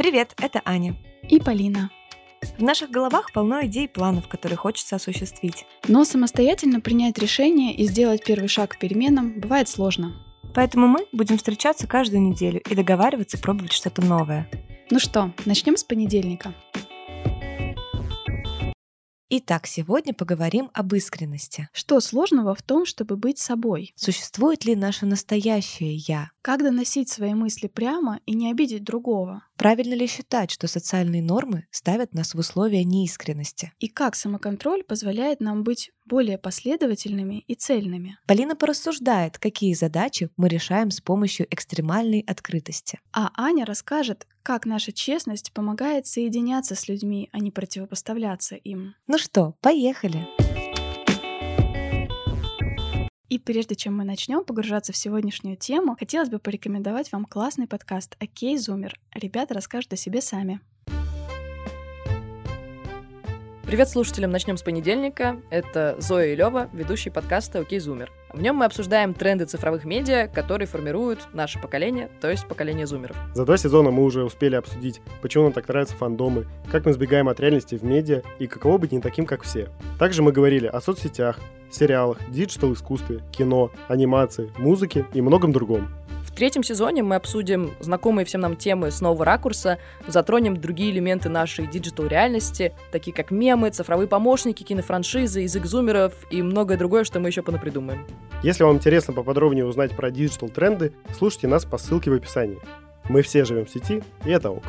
Привет, это Аня. И Полина. В наших головах полно идей и планов, которые хочется осуществить. Но самостоятельно принять решение и сделать первый шаг к переменам бывает сложно. Поэтому мы будем встречаться каждую неделю и договариваться пробовать что-то новое. Ну что, начнем с понедельника. Итак, сегодня поговорим об искренности. Что сложного в том, чтобы быть собой? Существует ли наше настоящее «я»? Как доносить свои мысли прямо и не обидеть другого? Правильно ли считать, что социальные нормы ставят нас в условия неискренности? И как самоконтроль позволяет нам быть более последовательными и цельными? Полина порассуждает, какие задачи мы решаем с помощью экстремальной открытости. А Аня расскажет, как наша честность помогает соединяться с людьми, а не противопоставляться им. Ну что, поехали! И прежде чем мы начнем погружаться в сегодняшнюю тему, хотелось бы порекомендовать вам классный подкаст «Окей, Зумер». Ребята расскажут о себе сами. Привет слушателям, начнем с понедельника. Это Зоя и Лева, ведущие подкаста «Окей, Зумер». В нем мы обсуждаем тренды цифровых медиа, которые формируют наше поколение, то есть поколение зумеров. За два сезона мы уже успели обсудить, почему нам так нравятся фандомы, как мы сбегаем от реальности в медиа и каково быть не таким, как все. Также мы говорили о соцсетях, сериалах, digital-искусстве, кино, анимации, музыке и многом другом. В третьем сезоне мы обсудим знакомые всем нам темы с нового ракурса, затронем другие элементы нашей digital-реальности, такие как мемы, цифровые помощники, кинофраншизы, язык зумеров и многое другое, что мы еще понапридумаем. Если вам интересно поподробнее узнать про digital-тренды, слушайте нас по ссылке в описании. Мы все живем в сети, и это ок.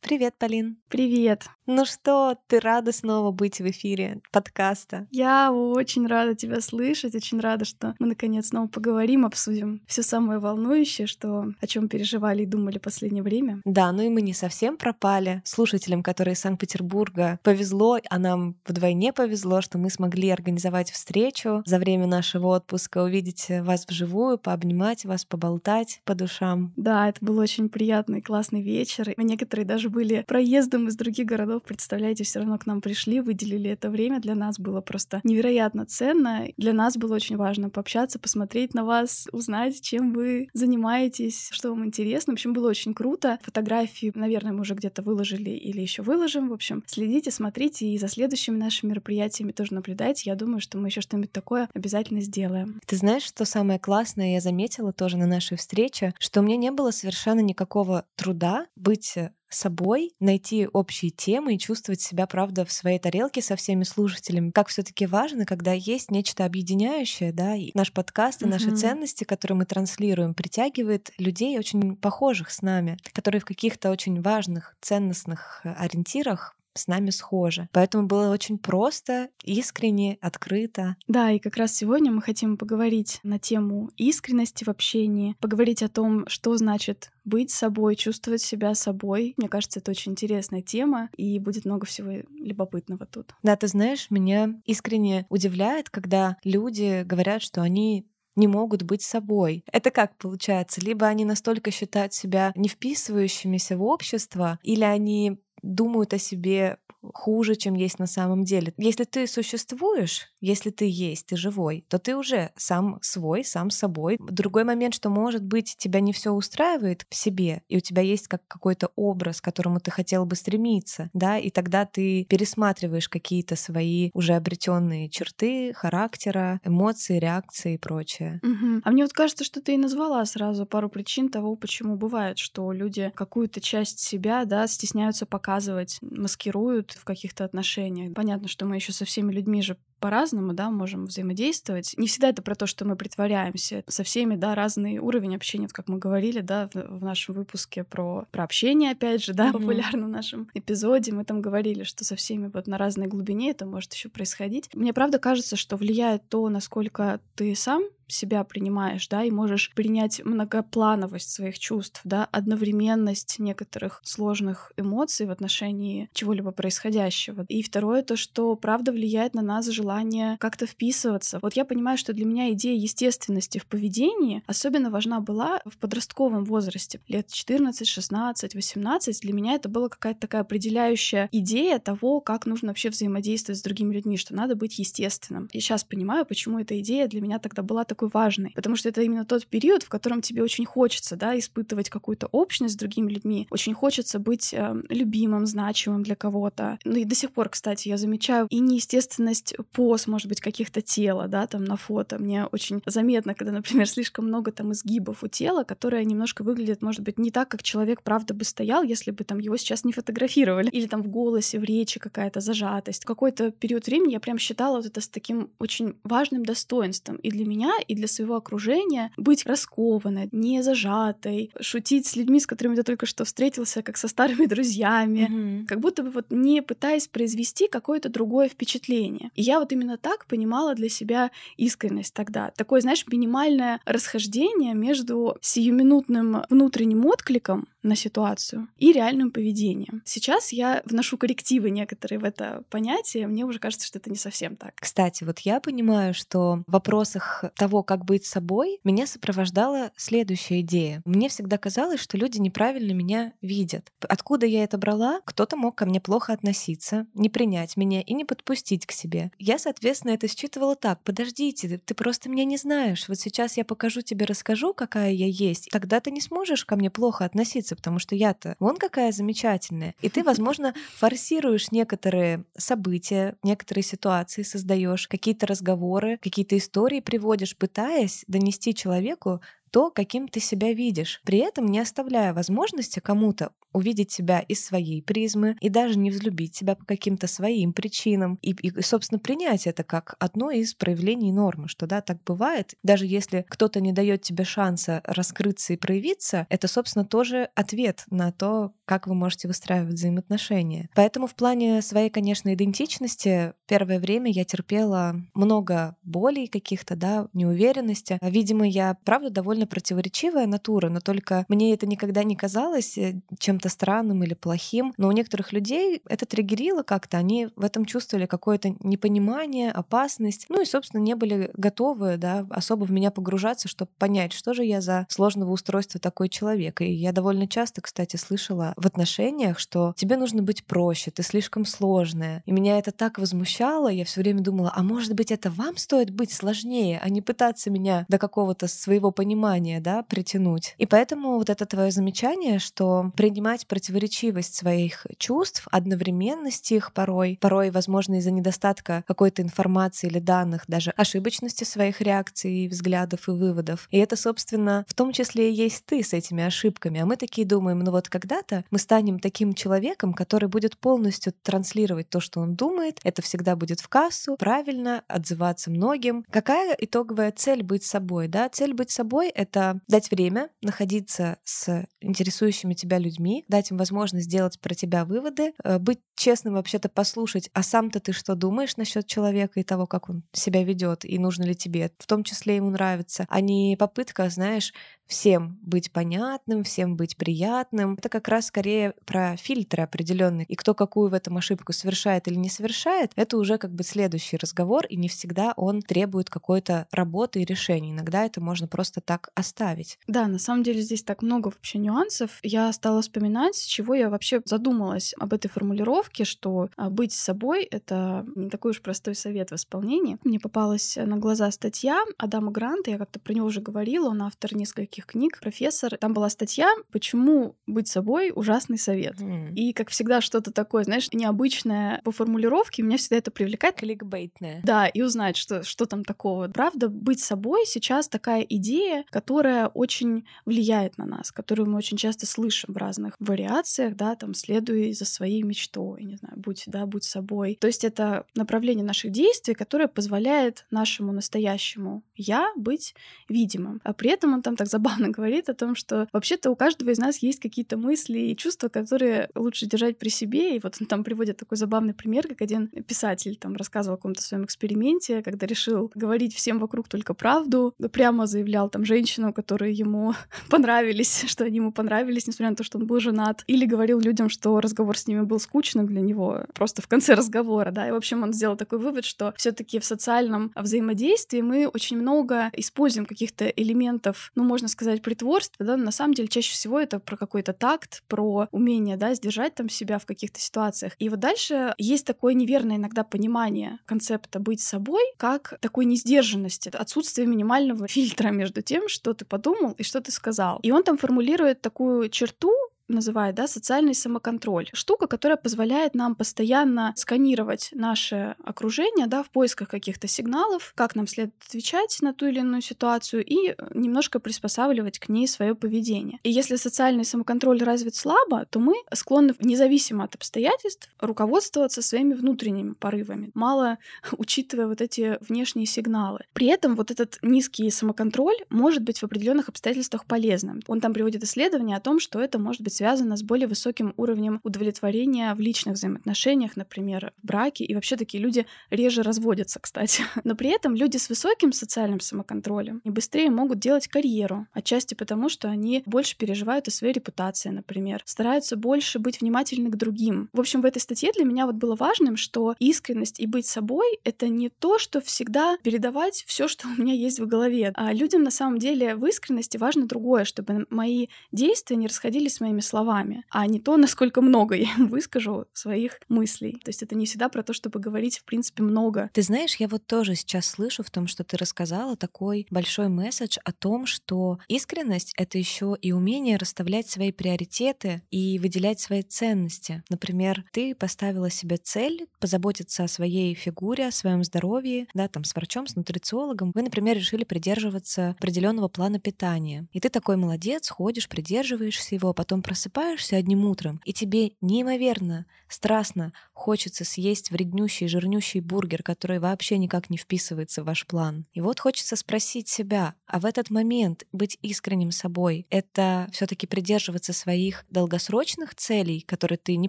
Привет, Полин. Привет. Ну что, ты рада снова быть в эфире подкаста? Я очень рада тебя слышать, очень рада, что мы наконец снова поговорим, обсудим все самое волнующее, что о чем переживали и думали в последнее время. Да, ну и мы не совсем пропали. Слушателям, которые из Санкт-Петербурга, повезло, а нам вдвойне повезло, что мы смогли организовать встречу за время нашего отпуска, увидеть вас вживую, пообнимать вас, поболтать по душам. Да, это был очень приятный, классный вечер. Некоторые даже были проездом из других городов, представляете, все равно к нам пришли, выделили это время. Для нас было просто невероятно ценно. Для нас было очень важно пообщаться, посмотреть на вас, узнать, чем вы занимаетесь, что вам интересно. В общем, было очень круто. Фотографии, наверное, мы уже где-то выложили или еще выложим. В общем, следите, смотрите и за следующими нашими мероприятиями тоже наблюдайте. Я думаю, что мы еще что-нибудь такое обязательно сделаем. Ты знаешь, что самое классное я заметила тоже на нашей встрече, что у меня не было совершенно никакого труда быть собой, найти общие темы и чувствовать себя, правда, в своей тарелке со всеми слушателями. Как все таки важно, когда есть нечто объединяющее, да, и наш подкаст и наши ценности, которые мы транслируем, притягивает людей очень похожих с нами, которые в каких-то очень важных ценностных ориентирах с нами схожи. Поэтому было очень просто, искренне, открыто. Да, и как раз сегодня мы хотим поговорить на тему искренности в общении, поговорить о том, что значит быть собой, чувствовать себя собой. Мне кажется, это очень интересная тема, и будет много всего любопытного тут. Да, ты знаешь, меня искренне удивляет, когда люди говорят, что они не могут быть собой. Это как получается? Либо они настолько считают себя не вписывающимися в общество, или они думают о себе хуже, чем есть на самом деле. Если ты существуешь, если ты есть, ты живой, то ты уже сам свой, сам собой. Другой момент, что, может быть, тебя не все устраивает в себе, и у тебя есть как какой-то образ, к которому ты хотел бы стремиться, да, и тогда ты пересматриваешь какие-то свои уже обретенные черты характера, эмоции, реакции и прочее. Угу. А мне вот кажется, что ты и назвала сразу пару причин того, почему бывает, что люди какую-то часть себя, да, стесняются показывать, маскируют в каких-то отношениях. Понятно, что мы еще со всеми людьми же по-разному, да, можем взаимодействовать. Не всегда это про то, что мы притворяемся. Со всеми, да, разный уровень общения, вот как мы говорили, да, в, в нашем выпуске про, про общение, опять же, да, mm-hmm. популярно в нашем эпизоде. Мы там говорили, что со всеми вот на разной глубине это может еще происходить. Мне правда кажется, что влияет то, насколько ты сам себя принимаешь, да, и можешь принять многоплановость своих чувств, да, одновременность некоторых сложных эмоций в отношении чего-либо происходящего. И второе, то, что правда влияет на нас желание желание как-то вписываться. Вот я понимаю, что для меня идея естественности в поведении особенно важна была в подростковом возрасте. Лет 14, 16, 18. Для меня это была какая-то такая определяющая идея того, как нужно вообще взаимодействовать с другими людьми, что надо быть естественным. И сейчас понимаю, почему эта идея для меня тогда была такой важный, потому что это именно тот период, в котором тебе очень хочется, да, испытывать какую-то общность с другими людьми, очень хочется быть э, любимым, значимым для кого-то. Ну и до сих пор, кстати, я замечаю и неестественность поз, может быть, каких-то тела, да, там на фото. Мне очень заметно, когда, например, слишком много там изгибов у тела, которое немножко выглядит, может быть, не так, как человек правда бы стоял, если бы там его сейчас не фотографировали. Или там в голосе, в речи какая-то зажатость. Какой-то период времени я прям считала вот это с таким очень важным достоинством и для меня, и для своего окружения быть раскованной, не зажатой, шутить с людьми, с которыми ты только что встретился, как со старыми друзьями, mm-hmm. как будто бы вот не пытаясь произвести какое-то другое впечатление. И я вот именно так понимала для себя искренность тогда. Такое, знаешь, минимальное расхождение между сиюминутным внутренним откликом на ситуацию и реальным поведением. Сейчас я вношу коррективы некоторые в это понятие, мне уже кажется, что это не совсем так. Кстати, вот я понимаю, что в вопросах того, как быть собой, меня сопровождала следующая идея. Мне всегда казалось, что люди неправильно меня видят. Откуда я это брала? Кто-то мог ко мне плохо относиться, не принять меня и не подпустить к себе. Я, соответственно, это считывала так. Подождите, ты просто меня не знаешь. Вот сейчас я покажу тебе, расскажу, какая я есть. Тогда ты не сможешь ко мне плохо относиться, нравится, потому что я-то вон какая замечательная. И ты, возможно, форсируешь некоторые события, некоторые ситуации создаешь, какие-то разговоры, какие-то истории приводишь, пытаясь донести человеку то, каким ты себя видишь, при этом не оставляя возможности кому-то увидеть себя из своей призмы и даже не взлюбить себя по каким-то своим причинам и, и, собственно, принять это как одно из проявлений нормы, что да, так бывает. Даже если кто-то не дает тебе шанса раскрыться и проявиться, это, собственно, тоже ответ на то, как вы можете выстраивать взаимоотношения. Поэтому в плане своей, конечно, идентичности первое время я терпела много болей каких-то, да, неуверенности. Видимо, я, правда, довольно противоречивая натура, но только мне это никогда не казалось э, чем-то странным или плохим, но у некоторых людей это триггерило как-то, они в этом чувствовали какое-то непонимание, опасность, ну и, собственно, не были готовы, да, особо в меня погружаться, чтобы понять, что же я за сложного устройства такой человек. И я довольно часто, кстати, слышала в отношениях, что тебе нужно быть проще, ты слишком сложная. И меня это так возмущало, я все время думала, а может быть, это вам стоит быть сложнее, а не пытаться меня до какого-то своего понимания, да, притянуть. И поэтому вот это твое замечание, что принимать противоречивость своих чувств, одновременность их порой, порой, возможно, из-за недостатка какой-то информации или данных, даже ошибочности своих реакций, взглядов и выводов. И это, собственно, в том числе и есть ты с этими ошибками. А мы такие думаем, ну вот когда-то мы станем таким человеком, который будет полностью транслировать то, что он думает, это всегда будет в кассу, правильно, отзываться многим. Какая итоговая цель быть собой? Да? Цель быть собой — это дать время находиться с интересующими тебя людьми, дать им возможность сделать про тебя выводы, э, быть честным вообще-то послушать, а сам-то ты что думаешь насчет человека и того, как он себя ведет, и нужно ли тебе, в том числе ему нравится, а не попытка, знаешь, всем быть понятным, всем быть приятным. Это как раз скорее про фильтры определенные. И кто какую в этом ошибку совершает или не совершает, это уже как бы следующий разговор, и не всегда он требует какой-то работы и решений. Иногда это можно просто так оставить. Да, на самом деле здесь так много вообще нюансов. Я стала вспоминать, с чего я вообще задумалась об этой формулировке, что а, быть собой — это не такой уж простой совет в исполнении. Мне попалась на глаза статья Адама Гранта, я как-то про него уже говорила, он автор нескольких книг, профессор. Там была статья «Почему быть собой — ужасный совет». Mm. И, как всегда, что-то такое, знаешь, необычное по формулировке, меня всегда это привлекает. Кликбейтное. Да, и узнать, что, что там такого. Правда, быть собой сейчас такая идея, которая очень влияет на нас, которую мы очень часто слышим в разных вариациях, да, там, следуй за своей мечтой, не знаю, будь, да, будь собой. То есть это направление наших действий, которое позволяет нашему настоящему «я» быть видимым. А при этом он там так забавно говорит о том, что вообще-то у каждого из нас есть какие-то мысли и чувства, которые лучше держать при себе. И вот он там приводит такой забавный пример, как один писатель там рассказывал о каком-то своем эксперименте, когда решил говорить всем вокруг только правду, прямо заявлял там, женщины женщину, которые ему понравились, что они ему понравились, несмотря на то, что он был женат. Или говорил людям, что разговор с ними был скучным для него, просто в конце разговора, да. И, в общем, он сделал такой вывод, что все таки в социальном взаимодействии мы очень много используем каких-то элементов, ну, можно сказать, притворства, да, но на самом деле чаще всего это про какой-то такт, про умение, да, сдержать там себя в каких-то ситуациях. И вот дальше есть такое неверное иногда понимание концепта быть собой, как такой несдержанности, отсутствие минимального фильтра между тем, что ты подумал и что ты сказал. И он там формулирует такую черту, называет, да, социальный самоконтроль. Штука, которая позволяет нам постоянно сканировать наше окружение, да, в поисках каких-то сигналов, как нам следует отвечать на ту или иную ситуацию и э, немножко приспосабливать к ней свое поведение. И если социальный самоконтроль развит слабо, то мы склонны, независимо от обстоятельств, руководствоваться своими внутренними порывами, мало учитывая вот эти внешние сигналы. При этом вот этот низкий самоконтроль может быть в определенных обстоятельствах полезным. Он там приводит исследования о том, что это может быть связано с более высоким уровнем удовлетворения в личных взаимоотношениях, например, в браке. И вообще такие люди реже разводятся, кстати. Но при этом люди с высоким социальным самоконтролем и быстрее могут делать карьеру. Отчасти потому, что они больше переживают о своей репутации, например. Стараются больше быть внимательны к другим. В общем, в этой статье для меня вот было важным, что искренность и быть собой — это не то, что всегда передавать все, что у меня есть в голове. А людям на самом деле в искренности важно другое, чтобы мои действия не расходились с моими словами, а не то, насколько много я выскажу своих мыслей. То есть это не всегда про то, чтобы говорить, в принципе, много. Ты знаешь, я вот тоже сейчас слышу в том, что ты рассказала, такой большой месседж о том, что искренность — это еще и умение расставлять свои приоритеты и выделять свои ценности. Например, ты поставила себе цель позаботиться о своей фигуре, о своем здоровье, да, там, с врачом, с нутрициологом. Вы, например, решили придерживаться определенного плана питания. И ты такой молодец, ходишь, придерживаешься его, а потом просыпаешься одним утром, и тебе неимоверно, страстно хочется съесть вреднющий, жирнющий бургер, который вообще никак не вписывается в ваш план. И вот хочется спросить себя, а в этот момент быть искренним собой — это все таки придерживаться своих долгосрочных целей, которые ты не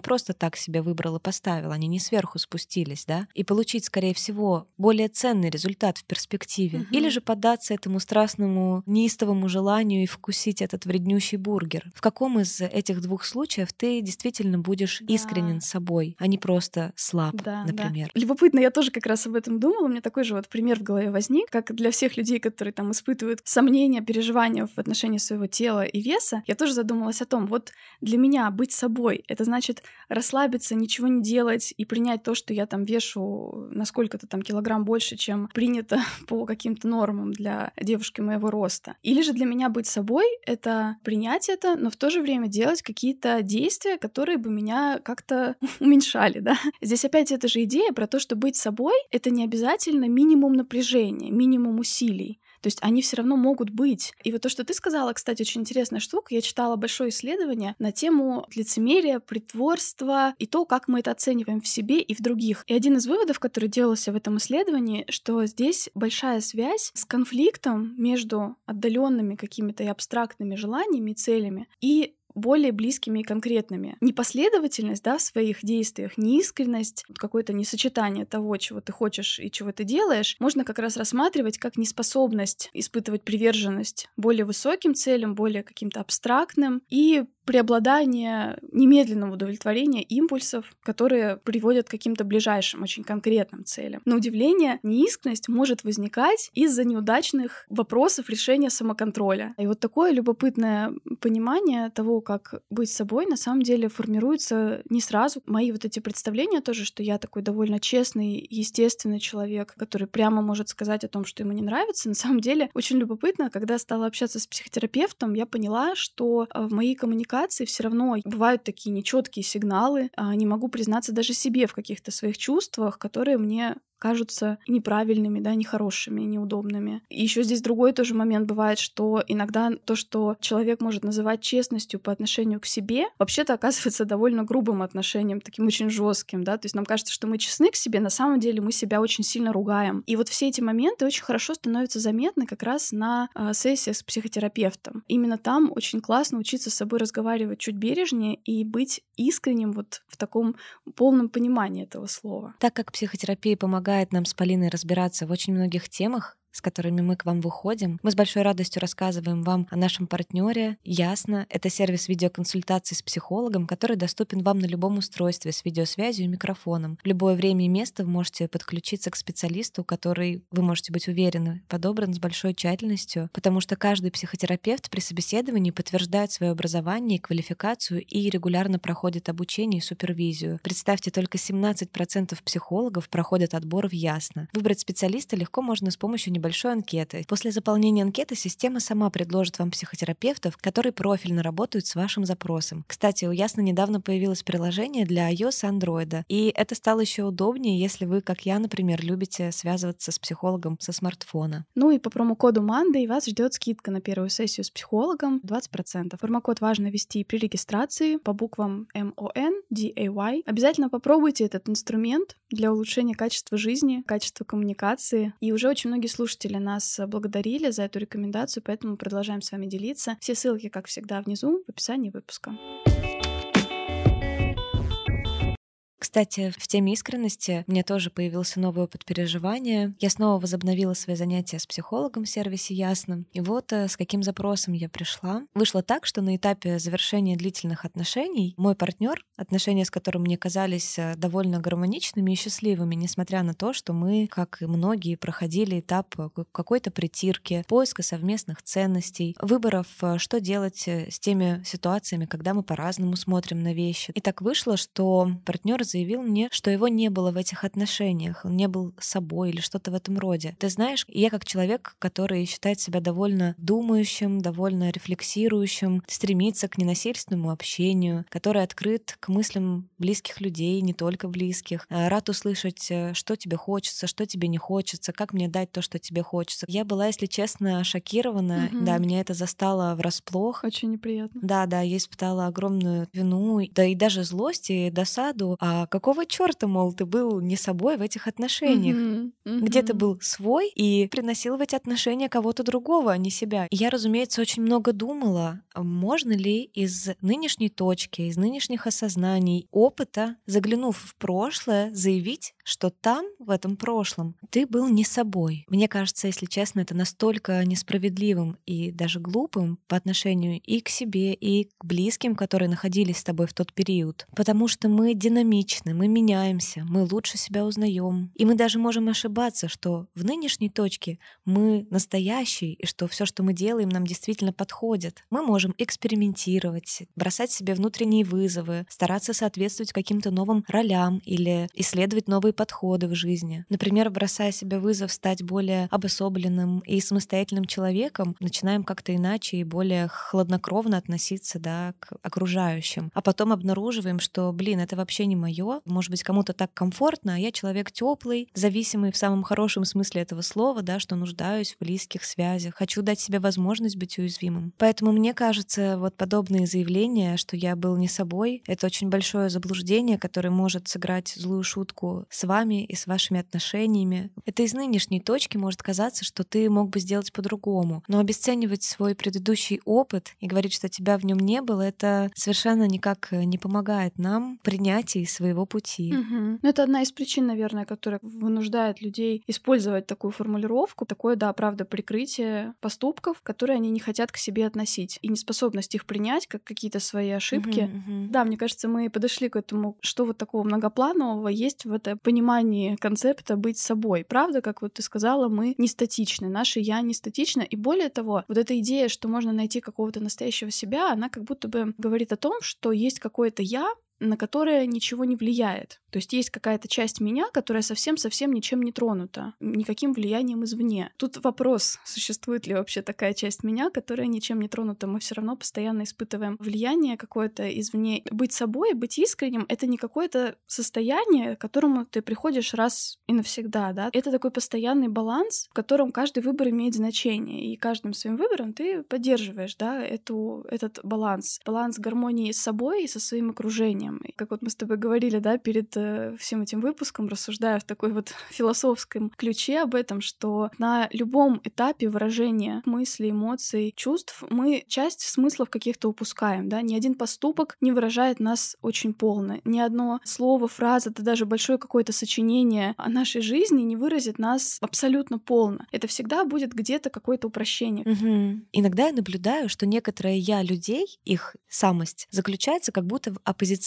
просто так себе выбрал и поставил, они не сверху спустились, да, и получить, скорее всего, более ценный результат в перспективе. Угу. Или же поддаться этому страстному, неистовому желанию и вкусить этот вреднющий бургер. В каком из этих двух случаев ты действительно будешь да. искренен с собой, а не просто слаб, да, например. Да. Любопытно, я тоже как раз об этом думала. У меня такой же вот пример в голове возник, как для всех людей, которые там испытывают сомнения, переживания в отношении своего тела и веса. Я тоже задумалась о том, вот для меня быть собой — это значит расслабиться, ничего не делать и принять то, что я там вешу на сколько-то там килограмм больше, чем принято по каким-то нормам для девушки моего роста. Или же для меня быть собой — это принять это, но в то же время делать какие-то действия, которые бы меня как-то уменьшали, да. Здесь опять эта же идея про то, что быть собой — это не обязательно минимум напряжения, минимум усилий. То есть они все равно могут быть. И вот то, что ты сказала, кстати, очень интересная штука. Я читала большое исследование на тему лицемерия, притворства и то, как мы это оцениваем в себе и в других. И один из выводов, который делался в этом исследовании, что здесь большая связь с конфликтом между отдаленными какими-то и абстрактными желаниями целями и более близкими и конкретными. Непоследовательность да, в своих действиях, неискренность, какое-то несочетание того, чего ты хочешь и чего ты делаешь, можно как раз рассматривать как неспособность испытывать приверженность более высоким целям, более каким-то абстрактным и преобладание немедленного удовлетворения импульсов, которые приводят к каким-то ближайшим, очень конкретным целям. На удивление, неискренность может возникать из-за неудачных вопросов решения самоконтроля. И вот такое любопытное понимание того, как быть собой, на самом деле формируется не сразу. Мои вот эти представления тоже, что я такой довольно честный, естественный человек, который прямо может сказать о том, что ему не нравится, на самом деле очень любопытно, когда стала общаться с психотерапевтом, я поняла, что в моей коммуникации коммуникации все равно бывают такие нечеткие сигналы. А, не могу признаться даже себе в каких-то своих чувствах, которые мне кажутся неправильными, да, нехорошими, неудобными. И еще здесь другой тоже момент бывает, что иногда то, что человек может называть честностью по отношению к себе, вообще-то оказывается довольно грубым отношением, таким очень жестким, да, то есть нам кажется, что мы честны к себе, на самом деле мы себя очень сильно ругаем. И вот все эти моменты очень хорошо становятся заметны как раз на э, сессиях с психотерапевтом. Именно там очень классно учиться с собой разговаривать чуть бережнее и быть искренним вот в таком полном понимании этого слова. Так как психотерапия помогает нам с Полиной разбираться в очень многих темах, с которыми мы к вам выходим. Мы с большой радостью рассказываем вам о нашем партнере. Ясно, это сервис видеоконсультации с психологом, который доступен вам на любом устройстве с видеосвязью и микрофоном. В любое время и место вы можете подключиться к специалисту, который, вы можете быть уверены, подобран с большой тщательностью, потому что каждый психотерапевт при собеседовании подтверждает свое образование и квалификацию и регулярно проходит обучение и супервизию. Представьте, только 17% психологов проходят отбор в Ясно. Выбрать специалиста легко можно с помощью небольшой анкеты. После заполнения анкеты система сама предложит вам психотерапевтов, которые профильно работают с вашим запросом. Кстати, у Ясно недавно появилось приложение для iOS и Android, и это стало еще удобнее, если вы, как я, например, любите связываться с психологом со смартфона. Ну и по промокоду Манды вас ждет скидка на первую сессию с психологом 20%. Промокод важно ввести при регистрации по буквам MON, DAY. Обязательно попробуйте этот инструмент для улучшения качества жизни, качества коммуникации. И уже очень многие слушатели нас благодарили за эту рекомендацию, поэтому продолжаем с вами делиться. Все ссылки, как всегда, внизу в описании выпуска. Кстати, в теме искренности у меня тоже появился новый опыт переживания. Я снова возобновила свои занятия с психологом в сервисе Ясно. И вот э, с каким запросом я пришла. Вышло так, что на этапе завершения длительных отношений мой партнер, отношения с которым мне казались э, довольно гармоничными и счастливыми, несмотря на то, что мы, как и многие, проходили этап э, какой-то притирки, поиска совместных ценностей, выборов, что делать с теми ситуациями, когда мы по-разному смотрим на вещи. И так вышло, что партнер заявил мне, что его не было в этих отношениях, он не был собой или что-то в этом роде. Ты знаешь, я как человек, который считает себя довольно думающим, довольно рефлексирующим, стремится к ненасильственному общению, который открыт к мыслям близких людей, не только близких, э, рад услышать, э, что тебе хочется, что тебе не хочется, как мне дать то, что тебе хочется. Я была, если честно, шокирована. Угу. Да, меня это застало врасплох. Очень неприятно. Да, да, я испытала огромную вину, да и даже злость и досаду. А какого черта, мол, ты был не собой в этих отношениях? Mm-hmm. Mm-hmm. Где ты был свой и приносил в эти отношения кого-то другого, а не себя. И я, разумеется, очень много думала, а можно ли из нынешней точки, из нынешних осознаний, опыта, заглянув в прошлое, заявить, что там, в этом прошлом, ты был не собой. Мне кажется, если честно, это настолько несправедливым и даже глупым по отношению и к себе, и к близким, которые находились с тобой в тот период. Потому что мы динамичны, мы меняемся, мы лучше себя узнаем. И мы даже можем ошибаться, что в нынешней точке мы настоящие, и что все, что мы делаем, нам действительно подходит. Мы можем экспериментировать, бросать себе внутренние вызовы, стараться соответствовать каким-то новым ролям или исследовать новые подходы в жизни. Например, бросая себе вызов стать более обособленным и самостоятельным человеком, начинаем как-то иначе и более хладнокровно относиться да, к окружающим. А потом обнаруживаем, что, блин, это вообще не мое. Может быть, кому-то так комфортно, а я человек теплый, зависимый в самом хорошем смысле этого слова, да, что нуждаюсь в близких связях. Хочу дать себе возможность быть уязвимым. Поэтому мне кажется, вот подобные заявления, что я был не собой, это очень большое заблуждение, которое может сыграть злую шутку с вами и с вашими отношениями. Это из нынешней точки может казаться, что ты мог бы сделать по-другому. Но обесценивать свой предыдущий опыт и говорить, что тебя в нем не было, это совершенно никак не помогает нам в принятии своего пути. Угу. Это одна из причин, наверное, которая вынуждает людей использовать такую формулировку, такое, да, правда, прикрытие поступков, которые они не хотят к себе относить, и неспособность их принять как какие-то свои ошибки. Угу, угу. Да, мне кажется, мы подошли к этому, что вот такого многопланового есть в это понимании концепта быть собой. Правда, как вот ты сказала, мы не статичны, наше я не статично. И более того, вот эта идея, что можно найти какого-то настоящего себя, она как будто бы говорит о том, что есть какое-то я, на которое ничего не влияет. То есть есть какая-то часть меня, которая совсем-совсем ничем не тронута, никаким влиянием извне. Тут вопрос, существует ли вообще такая часть меня, которая ничем не тронута. Мы все равно постоянно испытываем влияние какое-то извне. Быть собой, быть искренним — это не какое-то состояние, к которому ты приходишь раз и навсегда, да. Это такой постоянный баланс, в котором каждый выбор имеет значение, и каждым своим выбором ты поддерживаешь, да, эту, этот баланс. Баланс гармонии с собой и со своим окружением. И как вот мы с тобой говорили, да, перед э, всем этим выпуском рассуждаю в такой вот философском ключе об этом, что на любом этапе выражения мыслей, эмоций, чувств мы часть смыслов каких-то упускаем, да, ни один поступок не выражает нас очень полно, ни одно слово, фраза, да даже большое какое-то сочинение о нашей жизни не выразит нас абсолютно полно. Это всегда будет где-то какое-то упрощение. Угу. Иногда я наблюдаю, что некоторые я людей, их самость, заключается как будто в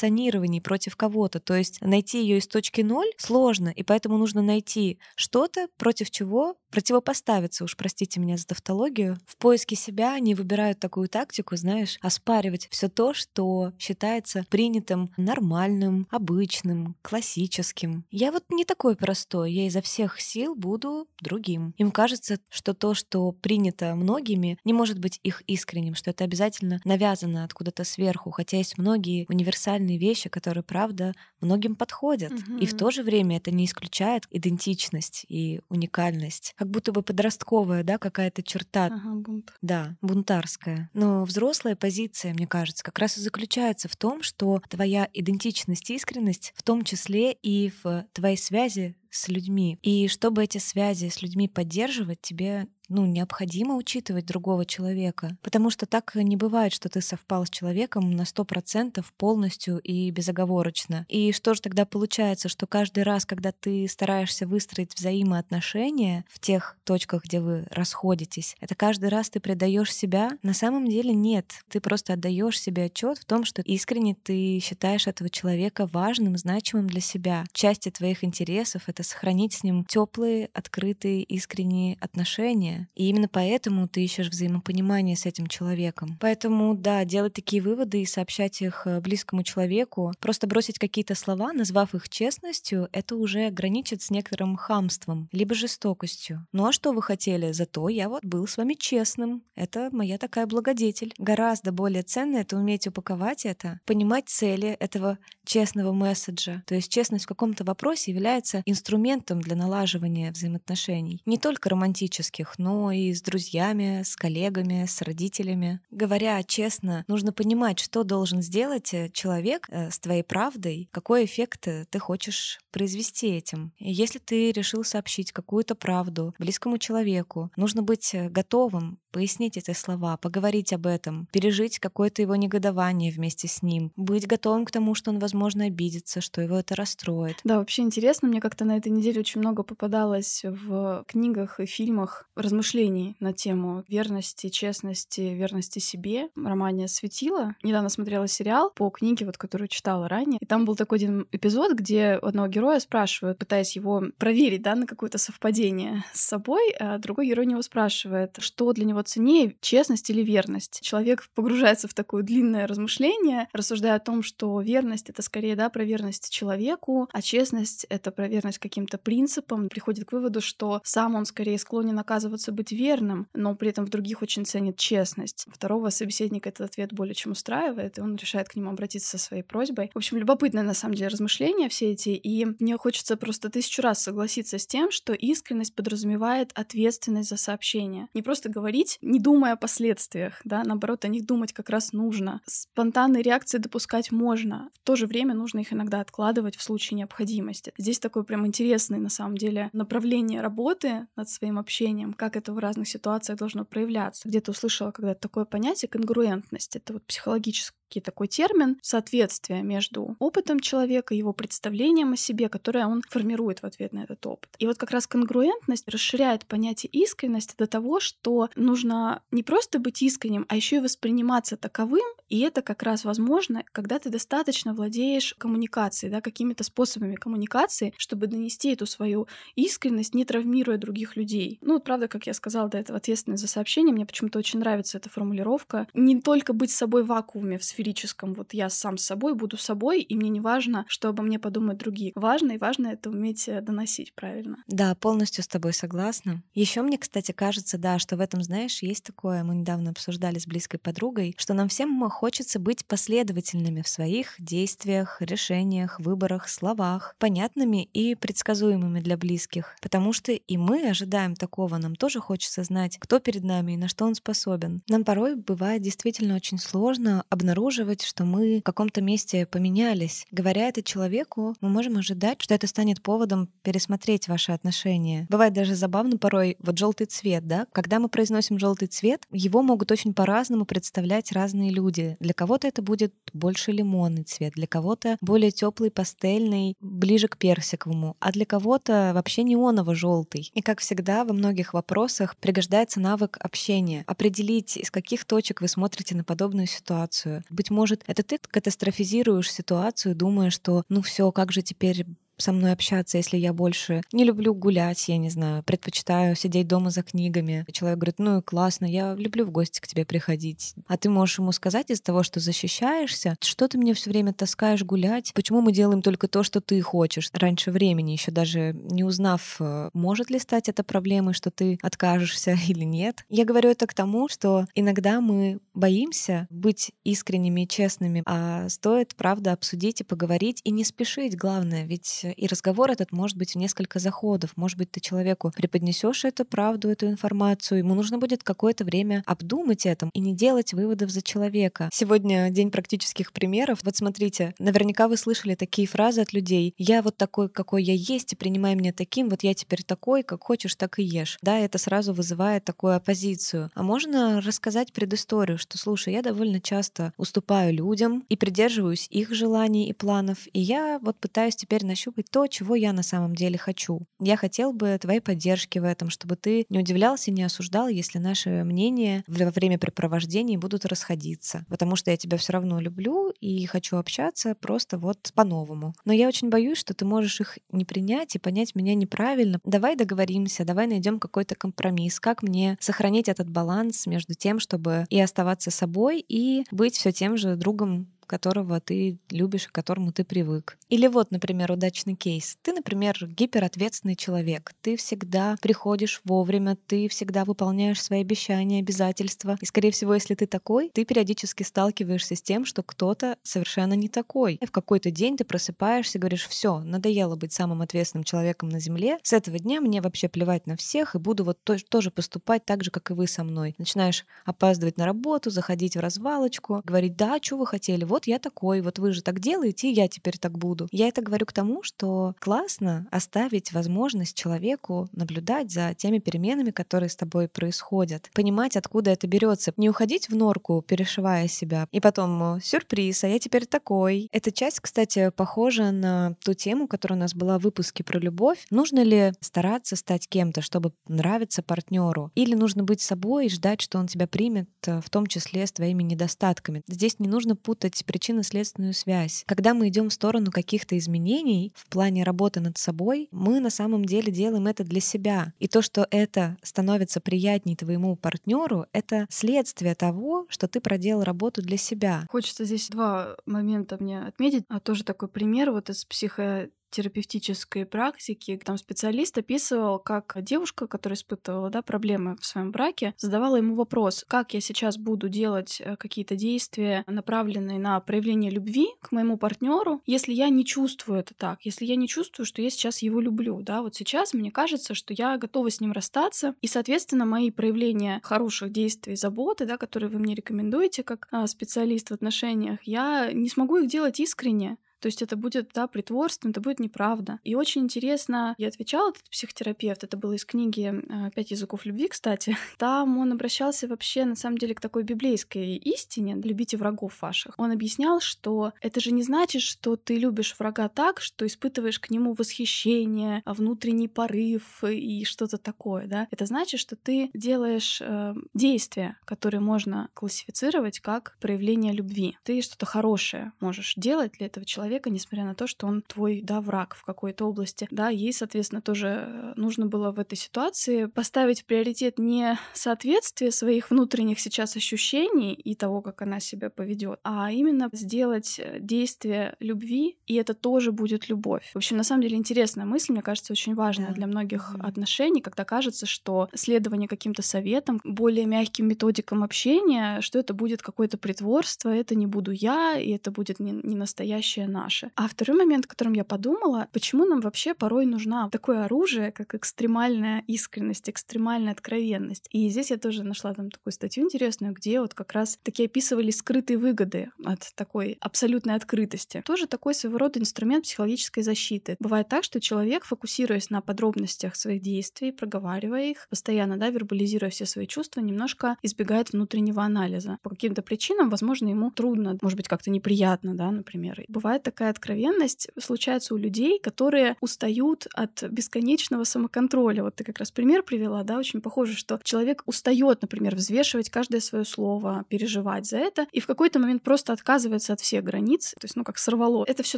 оппозиционировании против кого-то. То есть найти ее из точки ноль сложно, и поэтому нужно найти что-то, против чего противопоставиться, уж простите меня за тавтологию. В поиске себя они выбирают такую тактику, знаешь, оспаривать все то, что считается принятым нормальным, обычным, классическим. Я вот не такой простой, я изо всех сил буду другим. Им кажется, что то, что принято многими, не может быть их искренним, что это обязательно навязано откуда-то сверху, хотя есть многие универсальные вещи, которые, правда, многим подходят. Угу. И в то же время это не исключает идентичность и уникальность как будто бы подростковая, да, какая-то черта. Ага, бунт. Да, бунтарская. Но взрослая позиция, мне кажется, как раз и заключается в том, что твоя идентичность и искренность в том числе и в твоей связи с людьми. И чтобы эти связи с людьми поддерживать, тебе ну, необходимо учитывать другого человека. Потому что так не бывает, что ты совпал с человеком на сто процентов полностью и безоговорочно. И что же тогда получается, что каждый раз, когда ты стараешься выстроить взаимоотношения в тех точках, где вы расходитесь, это каждый раз ты предаешь себя? На самом деле нет. Ты просто отдаешь себе отчет в том, что искренне ты считаешь этого человека важным, значимым для себя. Части твоих интересов — это сохранить с ним теплые, открытые, искренние отношения, и именно поэтому ты ищешь взаимопонимание с этим человеком. Поэтому, да, делать такие выводы и сообщать их э, близкому человеку, просто бросить какие-то слова, назвав их честностью, это уже граничит с некоторым хамством, либо жестокостью. Ну а что вы хотели? Зато я вот был с вами честным. Это моя такая благодетель. Гораздо более ценно это уметь упаковать это, понимать цели этого честного месседжа. То есть честность в каком-то вопросе является инструментом для налаживания взаимоотношений. Не только романтических, но но и с друзьями, с коллегами, с родителями. Говоря честно, нужно понимать, что должен сделать э, человек э, с твоей правдой, какой эффект э, ты хочешь произвести этим. И если ты решил сообщить какую-то правду близкому человеку, нужно быть готовым пояснить эти слова, поговорить об этом, пережить какое-то его негодование вместе с ним, быть готовым к тому, что он, возможно, обидится, что его это расстроит. Да, вообще интересно, мне как-то на этой неделе очень много попадалось в книгах и фильмах размышлений на тему верности, честности, верности себе. Романе «Светило» недавно смотрела сериал по книге, вот, которую читала ранее, и там был такой один эпизод, где одного героя спрашивают, пытаясь его проверить, да, на какое-то совпадение с собой, а другой герой него спрашивает, что для него него ценнее честность или верность. Человек погружается в такое длинное размышление, рассуждая о том, что верность — это скорее, да, про верность человеку, а честность — это про верность каким-то принципам. Приходит к выводу, что сам он скорее склонен оказываться быть верным, но при этом в других очень ценит честность. Второго собеседника этот ответ более чем устраивает, и он решает к нему обратиться со своей просьбой. В общем, любопытное на самом деле размышления все эти, и мне хочется просто тысячу раз согласиться с тем, что искренность подразумевает ответственность за сообщение. Не просто говорить говорить, не думая о последствиях, да, наоборот, о них думать как раз нужно. Спонтанные реакции допускать можно, в то же время нужно их иногда откладывать в случае необходимости. Здесь такое прям интересное, на самом деле, направление работы над своим общением, как это в разных ситуациях должно проявляться. Где-то услышала когда-то такое понятие конгруентность. Это вот психологическое такой термин соответствие между опытом человека, его представлением о себе, которое он формирует в ответ на этот опыт. И вот как раз конгруентность расширяет понятие искренности до того, что нужно не просто быть искренним, а еще и восприниматься таковым, и это как раз возможно, когда ты достаточно владеешь коммуникацией, да, какими-то способами коммуникации, чтобы донести эту свою искренность, не травмируя других людей. Ну, вот правда, как я сказала до этого, ответственность за сообщение, мне почему-то очень нравится эта формулировка. Не только быть собой в вакууме в сферическом, вот я сам с собой буду собой, и мне не важно, что обо мне подумают другие. Важно и важно это уметь э, доносить правильно. Да, полностью с тобой согласна. Еще мне, кстати, кажется, да, что в этом, знаешь, знаешь, есть такое, мы недавно обсуждали с близкой подругой, что нам всем хочется быть последовательными в своих действиях, решениях, выборах, словах, понятными и предсказуемыми для близких. Потому что и мы ожидаем такого, нам тоже хочется знать, кто перед нами и на что он способен. Нам порой бывает действительно очень сложно обнаруживать, что мы в каком-то месте поменялись. Говоря это человеку, мы можем ожидать, что это станет поводом пересмотреть ваши отношения. Бывает даже забавно порой вот желтый цвет, да? Когда мы произносим желтый цвет, его могут очень по-разному представлять разные люди. Для кого-то это будет больше лимонный цвет, для кого-то более теплый, пастельный, ближе к персиковому, а для кого-то вообще неоново-желтый. И как всегда во многих вопросах пригождается навык общения. Определить, из каких точек вы смотрите на подобную ситуацию. Быть может, это ты катастрофизируешь ситуацию, думая, что ну все, как же теперь со мной общаться, если я больше не люблю гулять, я не знаю, предпочитаю сидеть дома за книгами. Человек говорит, ну классно, я люблю в гости к тебе приходить. А ты можешь ему сказать из того, что защищаешься, что ты мне все время таскаешь гулять, почему мы делаем только то, что ты хочешь, раньше времени, еще даже не узнав, э, может ли стать это проблемой, что ты откажешься или нет. Я говорю это к тому, что иногда мы боимся быть искренними и честными, а стоит, правда, обсудить и поговорить и не спешить, главное, ведь и разговор этот может быть в несколько заходов. Может быть, ты человеку преподнесешь эту правду, эту информацию, ему нужно будет какое-то время обдумать это и не делать выводов за человека. Сегодня день практических примеров. Вот смотрите, наверняка вы слышали такие фразы от людей. Я вот такой, какой я есть, и принимай меня таким, вот я теперь такой, как хочешь, так и ешь. Да, это сразу вызывает такую оппозицию. А можно рассказать предысторию, что, слушай, я довольно часто уступаю людям и придерживаюсь их желаний и планов, и я вот пытаюсь теперь нащупать быть то, чего я на самом деле хочу. Я хотел бы твоей поддержки в этом, чтобы ты не удивлялся, не осуждал, если наши мнения во время препровождений будут расходиться. Потому что я тебя все равно люблю и хочу общаться просто вот по-новому. Но я очень боюсь, что ты можешь их не принять и понять меня неправильно. Давай договоримся, давай найдем какой-то компромисс. Как мне сохранить этот баланс между тем, чтобы и оставаться собой, и быть все тем же другом которого ты любишь к которому ты привык. Или вот, например, удачный кейс. Ты, например, гиперответственный человек. Ты всегда приходишь вовремя, ты всегда выполняешь свои обещания, обязательства. И, скорее всего, если ты такой, ты периодически сталкиваешься с тем, что кто-то совершенно не такой. И в какой-то день ты просыпаешься и говоришь, все, надоело быть самым ответственным человеком на Земле. С этого дня мне вообще плевать на всех, и буду вот тоже поступать так же, как и вы со мной. Начинаешь опаздывать на работу, заходить в развалочку, говорить, да, что вы хотели, вот вот я такой, вот вы же так делаете, и я теперь так буду. Я это говорю к тому, что классно оставить возможность человеку наблюдать за теми переменами, которые с тобой происходят, понимать, откуда это берется, не уходить в норку, перешивая себя, и потом сюрприз, а я теперь такой. Эта часть, кстати, похожа на ту тему, которая у нас была в выпуске про любовь. Нужно ли стараться стать кем-то, чтобы нравиться партнеру, или нужно быть собой и ждать, что он тебя примет, э, в том числе с твоими недостатками. Здесь не нужно путать причинно-следственную связь. Когда мы идем в сторону каких-то изменений в плане работы над собой, мы на самом деле делаем это для себя. И то, что это становится приятней твоему партнеру, это следствие того, что ты проделал работу для себя. Хочется здесь два момента мне отметить. А тоже такой пример вот из психо терапевтической практики, там специалист описывал, как девушка, которая испытывала да, проблемы в своем браке, задавала ему вопрос, как я сейчас буду делать э, какие-то действия, направленные на проявление любви к моему партнеру, если я не чувствую это так, если я не чувствую, что я сейчас его люблю, да, вот сейчас мне кажется, что я готова с ним расстаться, и, соответственно, мои проявления хороших действий, заботы, да, которые вы мне рекомендуете как а, специалист в отношениях, я не смогу их делать искренне, то есть это будет, да, притворством, это будет неправда. И очень интересно, я отвечала этот психотерапевт, это было из книги э, «Пять языков любви», кстати. Там он обращался вообще, на самом деле, к такой библейской истине «любите врагов ваших». Он объяснял, что это же не значит, что ты любишь врага так, что испытываешь к нему восхищение, внутренний порыв и что-то такое, да. Это значит, что ты делаешь э, действия, которые можно классифицировать как проявление любви. Ты что-то хорошее можешь делать для этого человека, человека, несмотря на то, что он твой, да, враг в какой-то области. Да, ей, соответственно, тоже э, нужно было в этой ситуации поставить в приоритет не соответствие своих внутренних сейчас ощущений и того, как она себя поведет, а именно сделать э, действие любви, и это тоже будет любовь. В общем, на самом деле интересная мысль, мне кажется, очень важная да. для многих отношений, когда кажется, что следование каким-то советам, более мягким методикам общения, что это будет какое-то притворство, это не буду я, и это будет не, не настоящее наше. А второй момент, о котором я подумала, почему нам вообще порой нужна такое оружие, как экстремальная искренность, экстремальная откровенность. И здесь я тоже нашла там такую статью интересную, где вот как раз такие описывали скрытые выгоды от такой абсолютной открытости. Тоже такой своего рода инструмент психологической защиты. Бывает так, что человек, фокусируясь на подробностях своих действий, проговаривая их, постоянно, да, вербализируя все свои чувства, немножко избегает внутреннего анализа. По каким-то причинам, возможно, ему трудно, может быть, как-то неприятно, да, например. Бывает такая откровенность, случается у людей, которые устают от бесконечного самоконтроля. Вот ты как раз пример привела, да, очень похоже, что человек устает, например, взвешивать каждое свое слово, переживать за это, и в какой-то момент просто отказывается от всех границ, то есть, ну, как сорвало. Это все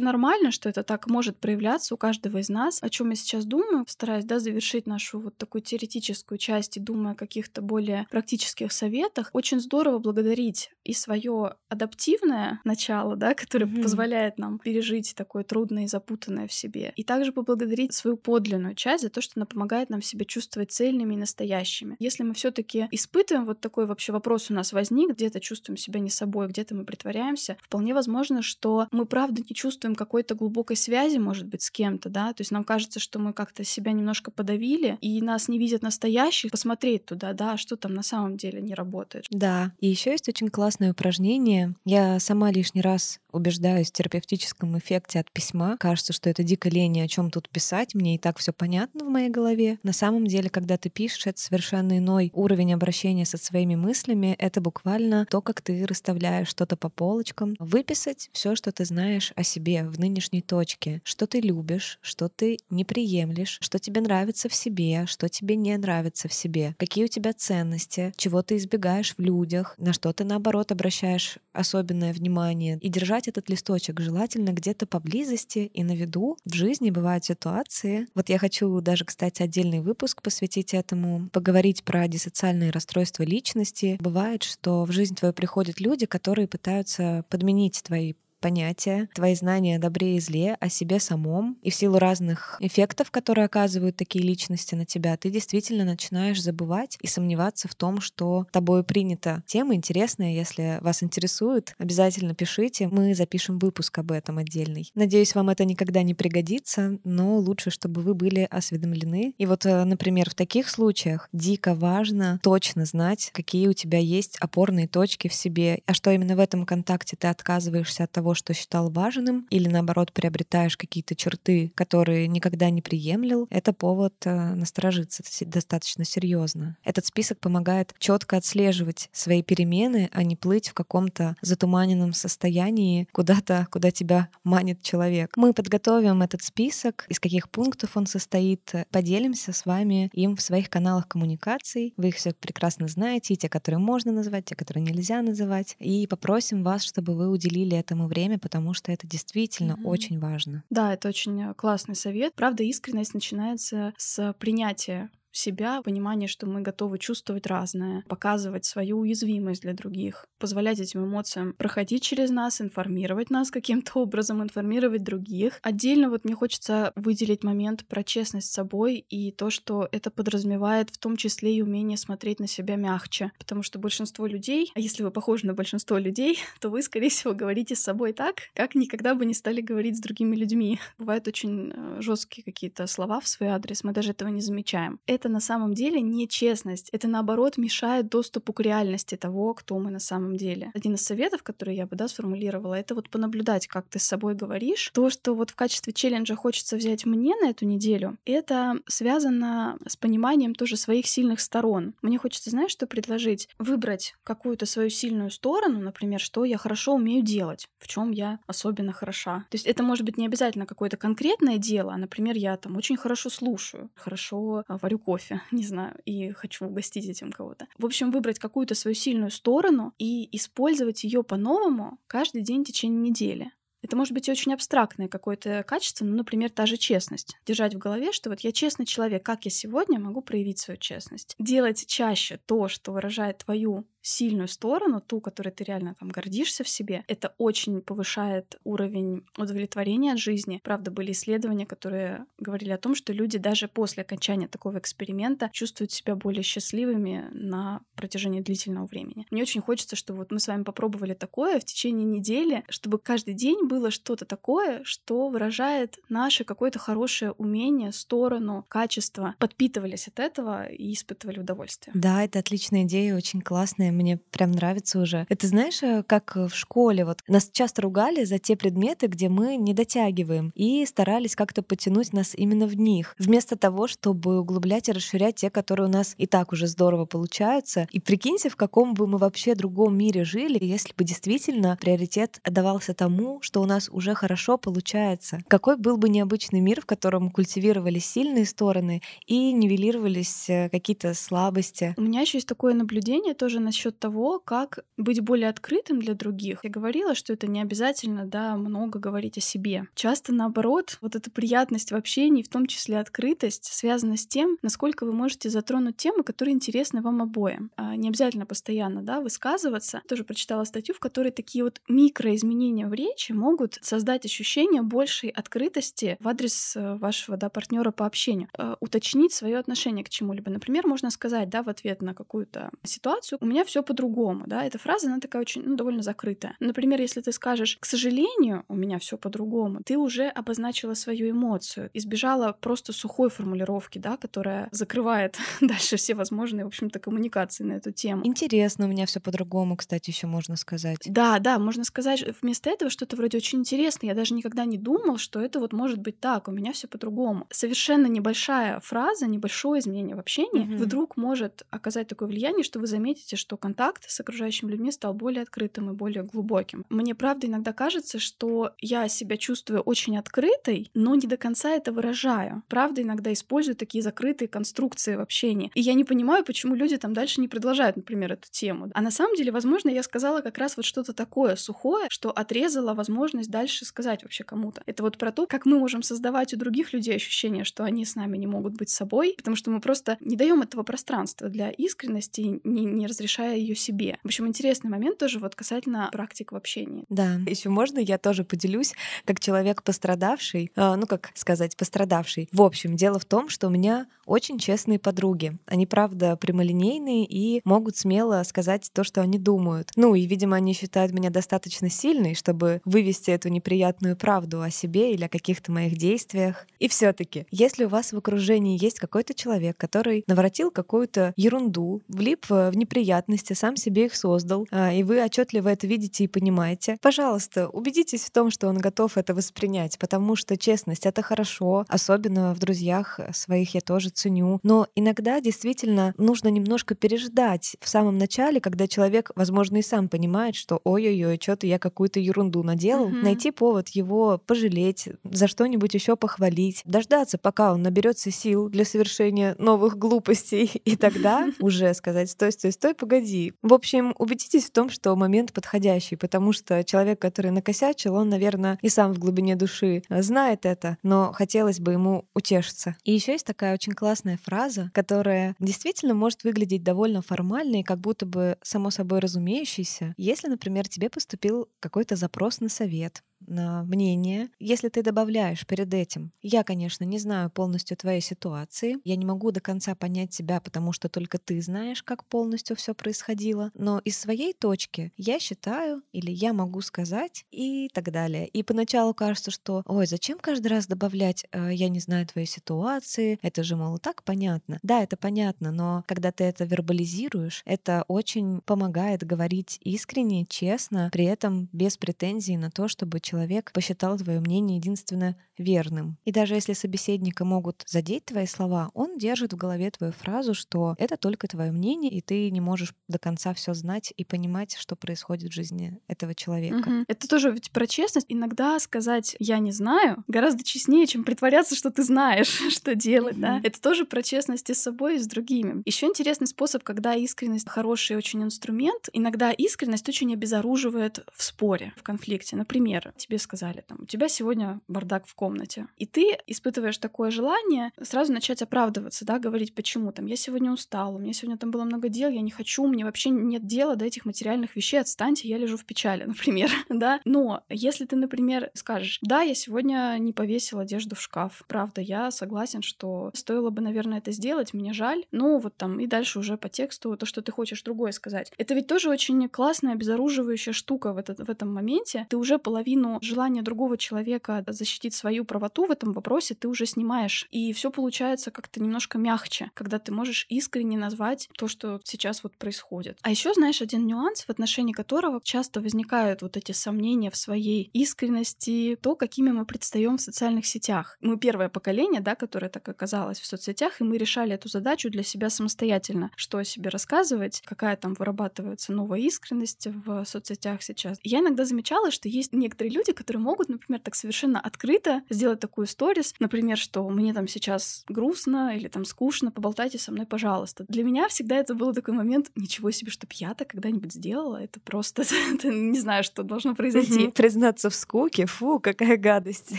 нормально, что это так может проявляться у каждого из нас. О чем я сейчас думаю, стараюсь, да, завершить нашу вот такую теоретическую часть и думая о каких-то более практических советах. Очень здорово благодарить и свое адаптивное начало, да, которое mm-hmm. позволяет нам пережить такое трудное и запутанное в себе. И также поблагодарить свою подлинную часть за то, что она помогает нам себя чувствовать цельными и настоящими. Если мы все-таки испытываем вот такой вообще вопрос у нас возник, где-то чувствуем себя не собой, где-то мы притворяемся, вполне возможно, что мы правда не чувствуем какой-то глубокой связи, может быть, с кем-то, да, то есть нам кажется, что мы как-то себя немножко подавили, и нас не видят настоящих, посмотреть туда, да, что там на самом деле не работает. Да, и еще есть очень классное упражнение. Я сама лишний раз убеждаюсь в терапевтическом эффекте от письма. Кажется, что это дико лень, о чем тут писать, мне и так все понятно в моей голове. На самом деле, когда ты пишешь, это совершенно иной уровень обращения со своими мыслями. Это буквально то, как ты расставляешь что-то по полочкам. Выписать все, что ты знаешь о себе в нынешней точке. Что ты любишь, что ты не приемлешь, что тебе нравится в себе, что тебе не нравится в себе, какие у тебя ценности, чего ты избегаешь в людях, на что ты наоборот обращаешь особенное внимание. И держать этот листочек желательно где-то поблизости и на виду. В жизни бывают ситуации. Вот я хочу даже, кстати, отдельный выпуск посвятить этому, поговорить про диссоциальные расстройства личности. Бывает, что в жизнь твою приходят люди, которые пытаются подменить твои понятия, твои знания о добре и зле, о себе самом. И в силу разных эффектов, которые оказывают такие личности на тебя, ты действительно начинаешь забывать и сомневаться в том, что тобой принято. Тема интересная, если вас интересует, обязательно пишите, мы запишем выпуск об этом отдельный. Надеюсь, вам это никогда не пригодится, но лучше, чтобы вы были осведомлены. И вот, э, например, в таких случаях дико важно точно знать, какие у тебя есть опорные точки в себе, а что именно в этом контакте ты отказываешься от того, что считал важным, или наоборот приобретаешь какие-то черты, которые никогда не приемлил, это повод э, насторожиться достаточно серьезно. Этот список помогает четко отслеживать свои перемены, а не плыть в каком-то затуманенном состоянии куда-то, куда тебя манит человек. Мы подготовим этот список, из каких пунктов он состоит, поделимся с вами им в своих каналах коммуникаций. Вы их все прекрасно знаете, и те, которые можно назвать, те, которые нельзя называть, и попросим вас, чтобы вы уделили этому время время, потому что это действительно mm-hmm. очень важно. Да, это очень э, классный совет. Правда, искренность начинается с принятия себя, понимание, что мы готовы чувствовать разное, показывать свою уязвимость для других, позволять этим эмоциям проходить через нас, информировать нас каким-то образом, информировать других. Отдельно вот мне хочется выделить момент про честность с собой и то, что это подразумевает в том числе и умение смотреть на себя мягче, потому что большинство людей, а если вы похожи на большинство людей, то вы, скорее всего, говорите с собой так, как никогда бы не стали говорить с другими людьми. Бывают очень э, жесткие какие-то слова в свой адрес, мы даже этого не замечаем это на самом деле не честность. Это наоборот мешает доступу к реальности того, кто мы на самом деле. Один из советов, который я бы да, сформулировала, это вот понаблюдать, как ты с собой говоришь. То, что вот в качестве челленджа хочется взять мне на эту неделю, это связано с пониманием тоже своих сильных сторон. Мне хочется, знаешь, что предложить? Выбрать какую-то свою сильную сторону, например, что я хорошо умею делать, в чем я особенно хороша. То есть это может быть не обязательно какое-то конкретное дело, а, например, я там очень хорошо слушаю, хорошо а, варю кофе, кофе, не знаю, и хочу угостить этим кого-то. В общем, выбрать какую-то свою сильную сторону и использовать ее по-новому каждый день в течение недели. Это может быть очень абстрактное какое-то качество, ну, например, та же честность. Держать в голове, что вот я честный человек, как я сегодня могу проявить свою честность. Делать чаще то, что выражает твою сильную сторону, ту, которой ты реально там гордишься в себе, это очень повышает уровень удовлетворения от жизни. Правда, были исследования, которые говорили о том, что люди даже после окончания такого эксперимента чувствуют себя более счастливыми на протяжении длительного времени. Мне очень хочется, чтобы вот мы с вами попробовали такое в течение недели, чтобы каждый день было что-то такое, что выражает наше какое-то хорошее умение, сторону, качество, подпитывались от этого и испытывали удовольствие. Да, это отличная идея, очень классная мне прям нравится уже. Это знаешь, э, как в школе, вот нас часто ругали за те предметы, где мы не дотягиваем, и старались как-то потянуть нас именно в них, вместо того, чтобы углублять и расширять те, которые у нас и так уже здорово получаются. И прикиньте, в каком бы мы вообще другом мире жили, если бы действительно приоритет отдавался тому, что у нас уже хорошо получается. Какой был бы необычный мир, в котором культивировались сильные стороны и нивелировались э, какие-то слабости. У меня еще есть такое наблюдение тоже насчет насчет того, как быть более открытым для других. Я говорила, что это не обязательно, да, много говорить о себе. Часто наоборот, вот эта приятность в общении, в том числе открытость, связана с тем, насколько вы можете затронуть темы, которые интересны вам обоим. А не обязательно постоянно, да, высказываться. Тоже прочитала статью, в которой такие вот микроизменения в речи могут создать ощущение большей открытости в адрес э, вашего, да, партнера по общению. Э, уточнить свое отношение к чему-либо. Например, можно сказать, да, в ответ на какую-то ситуацию, у меня все по-другому, да, эта фраза, она такая очень, ну, довольно закрытая. Например, если ты скажешь, к сожалению, у меня все по-другому, ты уже обозначила свою эмоцию, избежала просто сухой формулировки, да, которая закрывает дальше все возможные, в общем-то, коммуникации на эту тему. Интересно, у меня все по-другому, кстати, еще можно сказать. Да, да, можно сказать вместо этого что-то вроде очень интересно. Я даже никогда не думал, что это вот может быть так, у меня все по-другому. Совершенно небольшая фраза, небольшое изменение в общении mm-hmm. вдруг может оказать такое влияние, что вы заметите, что контакт с окружающими людьми стал более открытым и более глубоким. Мне, правда, иногда кажется, что я себя чувствую очень открытой, но не до конца это выражаю. Правда, иногда использую такие закрытые конструкции в общении. И я не понимаю, почему люди там дальше не продолжают, например, эту тему. А на самом деле, возможно, я сказала как раз вот что-то такое сухое, что отрезало возможность дальше сказать вообще кому-то. Это вот про то, как мы можем создавать у других людей ощущение, что они с нами не могут быть собой, потому что мы просто не даем этого пространства для искренности, не, не разрешая ее себе. В общем, интересный момент тоже вот касательно практик в общении. Да, еще можно я тоже поделюсь, как человек пострадавший, э, ну как сказать, пострадавший. В общем, дело в том, что у меня очень честные подруги. Они, правда, прямолинейные и могут смело сказать то, что они думают. Ну и, видимо, они считают меня достаточно сильной, чтобы вывести эту неприятную правду о себе или о каких-то моих действиях. И все таки если у вас в окружении есть какой-то человек, который наворотил какую-то ерунду, влип в неприятность, ценности, сам себе их создал, а, и вы отчетливо это видите и понимаете. Пожалуйста, убедитесь в том, что он готов это воспринять, потому что честность — это хорошо, особенно в друзьях своих я тоже ценю. Но иногда действительно нужно немножко переждать в самом начале, когда человек, возможно, и сам понимает, что ой-ой-ой, что-то я какую-то ерунду наделал, mm-hmm. найти повод его пожалеть, за что-нибудь еще похвалить, дождаться, пока он наберется сил для совершения новых глупостей, и тогда уже сказать, стой, стой, стой, погоди, уходи. В общем, убедитесь в том, что момент подходящий, потому что человек, который накосячил, он, наверное, и сам в глубине души знает это, но хотелось бы ему утешиться. И еще есть такая очень классная фраза, которая действительно может выглядеть довольно формальной, и как будто бы само собой разумеющейся. Если, например, тебе поступил какой-то запрос на совет, мнение, если ты добавляешь перед этим. Я, конечно, не знаю полностью твоей ситуации, я не могу до конца понять тебя, потому что только ты знаешь, как полностью все происходило, но из своей точки я считаю или я могу сказать и так далее. И поначалу кажется, что, ой, зачем каждый раз добавлять, э, я не знаю твоей ситуации, это же, мол, так понятно. Да, это понятно, но когда ты это вербализируешь, это очень помогает говорить искренне, честно, при этом без претензий на то, чтобы человек человек посчитал твое мнение единственно верным. И даже если собеседника могут задеть твои слова, он держит в голове твою фразу, что это только твое мнение, и ты не можешь до конца все знать и понимать, что происходит в жизни этого человека. Угу. Это тоже ведь про честность. Иногда сказать «я не знаю» гораздо честнее, чем притворяться, что ты знаешь, что делать, угу. да. Это тоже про честность и с собой, и с другими. Еще интересный способ, когда искренность хороший очень инструмент. Иногда искренность очень обезоруживает в споре, в конфликте. Например, тебе сказали, там, у тебя сегодня бардак в комнате, и ты испытываешь такое желание сразу начать оправдываться, да, говорить, почему там, я сегодня устал, у меня сегодня там было много дел, я не хочу, мне вообще нет дела до этих материальных вещей, отстаньте, я лежу в печали, например, да. Но если ты, например, скажешь, да, я сегодня не повесил одежду в шкаф, правда, я согласен, что стоило бы, наверное, это сделать, мне жаль, ну вот там и дальше уже по тексту то, что ты хочешь другое сказать. Это ведь тоже очень классная, обезоруживающая штука в, этот, в этом моменте. Ты уже половину желания другого человека защитить свою правоту в этом вопросе ты уже снимаешь. И все получается как-то немножко мягче, когда ты можешь искренне назвать то, что сейчас вот происходит. А еще, знаешь, один нюанс, в отношении которого часто возникают вот эти сомнения в своей искренности, то, какими мы предстаем в социальных сетях. Мы первое поколение, да, которое так оказалось в соцсетях, и мы решали эту задачу для себя самостоятельно. Что о себе рассказывать, какая там вырабатывается новая искренность в соцсетях сейчас. Я иногда замечала, что есть некоторые люди, которые могут, например, так совершенно открыто сделать такую сторис, например, что мне там сейчас грустно или там скучно, поболтайте со мной, пожалуйста. Для меня всегда это был такой момент, ничего себе, чтобы я так когда-нибудь сделала, это просто, это, не знаю, что должно произойти. Признаться в скуке, фу, какая гадость.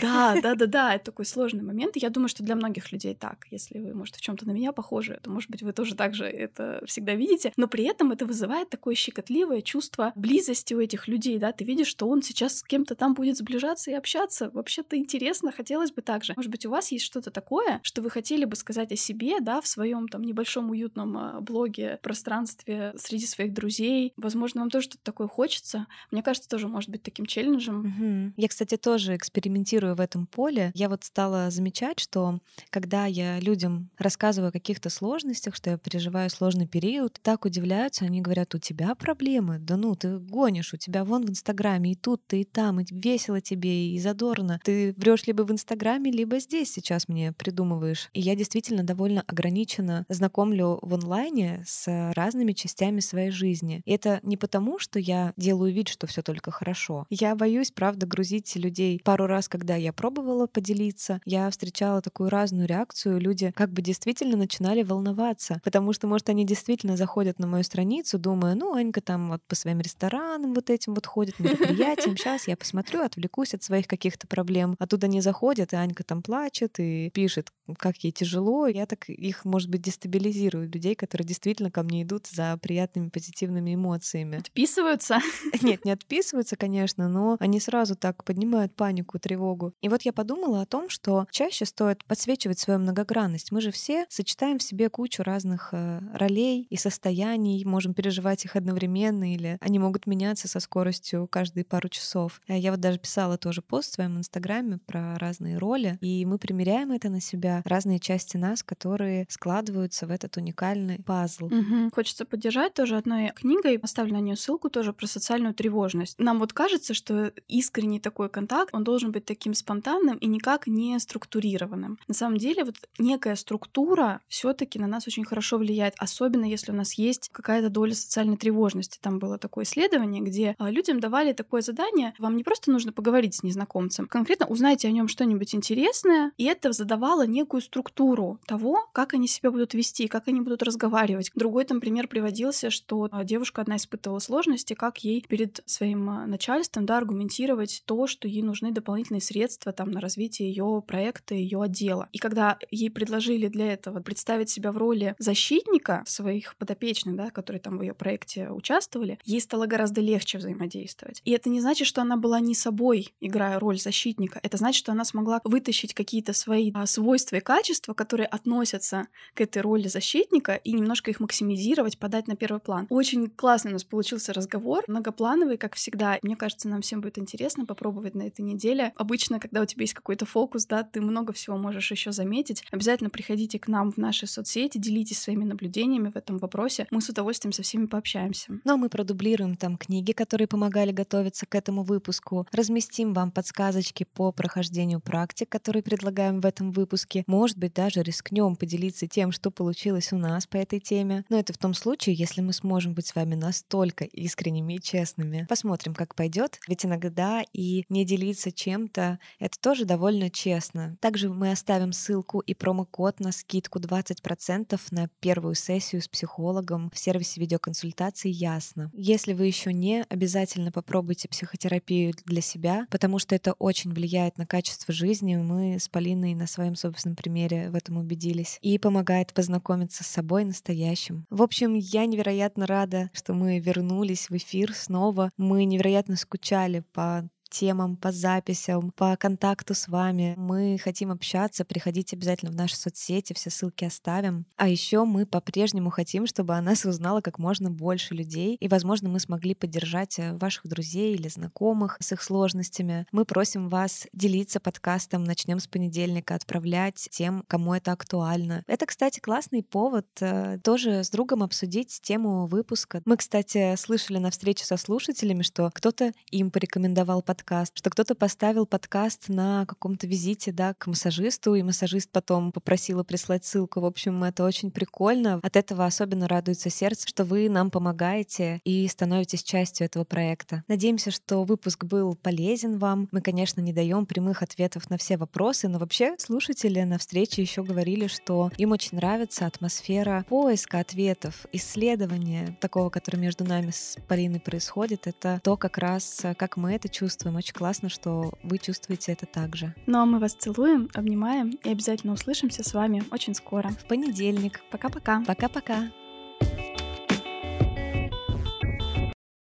Да, да, да, да, это такой сложный момент. Я думаю, что для многих людей так. Если вы, может, в чем-то на меня похожи, то, может быть, вы тоже так же это всегда видите. Но при этом это вызывает такое щекотливое чувство близости у этих людей, да. Ты видишь, что он сейчас с кем-то там будет сближаться и общаться. Вообще-то интересно, хотелось бы так же. Может быть, у вас есть что-то такое, что вы хотели бы сказать о себе, да, в своем там небольшом уютном а, блоге, пространстве среди своих друзей. Возможно, вам тоже что-то такое хочется. Мне кажется, тоже может быть таким челленджем. Угу. Я, кстати, тоже экспериментирую в этом поле. Я вот стала замечать, что когда я людям рассказываю о каких-то сложностях, что я переживаю сложный период, так удивляются, они говорят, у тебя проблемы? Да ну, ты гонишь, у тебя вон в Инстаграме и тут ты, и там, и весело тебе, и задорно. Ты врешь либо в Инстаграме, либо здесь сейчас мне придумываешь. И я действительно довольно ограниченно знакомлю в онлайне с разными частями своей жизни. И это не потому, что я делаю вид, что все только хорошо. Я боюсь, правда, грузить людей. Пару раз, когда я пробовала поделиться, я встречала такую разную реакцию. Люди как бы действительно начинали волноваться, потому что, может, они действительно заходят на мою страницу, думая, ну, Анька там вот по своим ресторанам вот этим вот ходит, мероприятиям, сейчас я посмотрю, отвлекусь от своих каких-то проблем. Оттуда не заходят, и Анька там плачет и пишет, как ей тяжело. Я так их, может быть, дестабилизирую, людей, которые действительно ко мне идут за приятными, позитивными эмоциями. Отписываются? Нет, не отписываются, конечно, но они сразу так поднимают панику, тревогу. И вот я подумала о том, что чаще стоит подсвечивать свою многогранность. Мы же все сочетаем в себе кучу разных э, ролей и состояний, можем переживать их одновременно, или они могут меняться со скоростью каждые пару часов. Э, я вот даже писала тоже пост в своем инстаграме про разные роли, и мы примеряем это на себя, разные части нас, которые складываются в этот уникальный пазл. Угу. Хочется поддержать тоже одной книгой, оставлю на нее ссылку тоже про социальную тревожность. Нам вот кажется, что искренний такой контакт, он должен быть таким спонтанным и никак не структурированным. На самом деле вот некая структура все таки на нас очень хорошо влияет, особенно если у нас есть какая-то доля социальной тревожности. Там было такое исследование, где а, людям давали такое задание, вам не просто нужно поговорить с незнакомцем, конкретно узнайте о нем что-нибудь интересное, и это задавало некую структуру того, как они себя будут вести, как они будут разговаривать. Другой там пример приводился, что а, девушка одна испытывала сложности, как ей перед своим а, начальством да, аргументировать то, что ей нужны дополнительные средства там, на развитие ее проекта, ее отдела. И когда ей предложили для этого представить себя в роли защитника своих подопечных, да, которые там в ее проекте участвовали, ей стало гораздо легче взаимодействовать. И это не значит, что она была не собой, играя роль защитника. Это значит, что она смогла вытащить какие-то свои а, свойства и качества, которые относятся к этой роли защитника, и немножко их максимизировать, подать на первый план. Очень классный у нас получился разговор, многоплановый, как всегда. Мне кажется, нам всем будет интересно попробовать на этой неделе. Обычно, когда у тебя есть какой-то фокус, да, ты много всего можешь еще заметить. Обязательно приходите к нам в наши соцсети, делитесь своими наблюдениями в этом вопросе. Мы с удовольствием со всеми пообщаемся. Ну, а мы продублируем там книги, которые помогали готовиться к этому выпуску. Разместим вам подсказочки по прохождению практик, которые предлагаем в этом выпуске. Может быть, даже рискнем поделиться тем, что получилось у нас по этой теме. Но это в том случае, если мы сможем быть с вами настолько искренними и честными. Посмотрим, как пойдет. Ведь иногда и не делиться чем-то — это тоже довольно честно. Также мы оставим ссылку и промокод на скидку 20% на первую сессию с психологом в сервисе видеоконсультации «Ясно». Если вы еще не, обязательно попробуйте психотерапию для себя, потому что это очень влияет на качество жизни. Мы с Полиной на своем собственном примере в этом убедились. И помогает познакомиться с собой настоящим. В общем, я невероятно рада, что мы вернулись в эфир снова. Мы невероятно скучали по темам, по записям, по контакту с вами. Мы хотим общаться, приходите обязательно в наши соцсети, все ссылки оставим. А еще мы по-прежнему хотим, чтобы о нас узнало как можно больше людей, и, возможно, мы смогли поддержать э, ваших друзей или знакомых с их сложностями. Мы просим вас делиться подкастом «Начнем с понедельника», отправлять тем, кому это актуально. Это, кстати, классный повод э, тоже с другом обсудить тему выпуска. Мы, кстати, слышали на встрече со слушателями, что кто-то им порекомендовал подкаст, подкаст, что кто-то поставил подкаст на каком-то визите, да, к массажисту, и массажист потом попросила прислать ссылку. В общем, это очень прикольно. От этого особенно радуется сердце, что вы нам помогаете и становитесь частью этого проекта. Надеемся, что выпуск был полезен вам. Мы, конечно, не даем прямых ответов на все вопросы, но вообще слушатели на встрече еще говорили, что им очень нравится атмосфера поиска ответов, исследования такого, который между нами с Полиной происходит. Это то как раз, как мы это чувствуем, нам очень классно, что вы чувствуете это также. Ну а мы вас целуем, обнимаем и обязательно услышимся с вами очень скоро. В понедельник. Пока-пока. Пока-пока.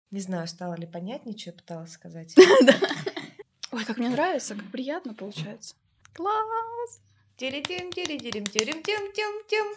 Не знаю, стало ли понятнее, что я пыталась сказать. Ой, как мне нравится, как приятно получается. Класс! Тирим-тирим-тирим-тирим-тирим-тирим-тирим.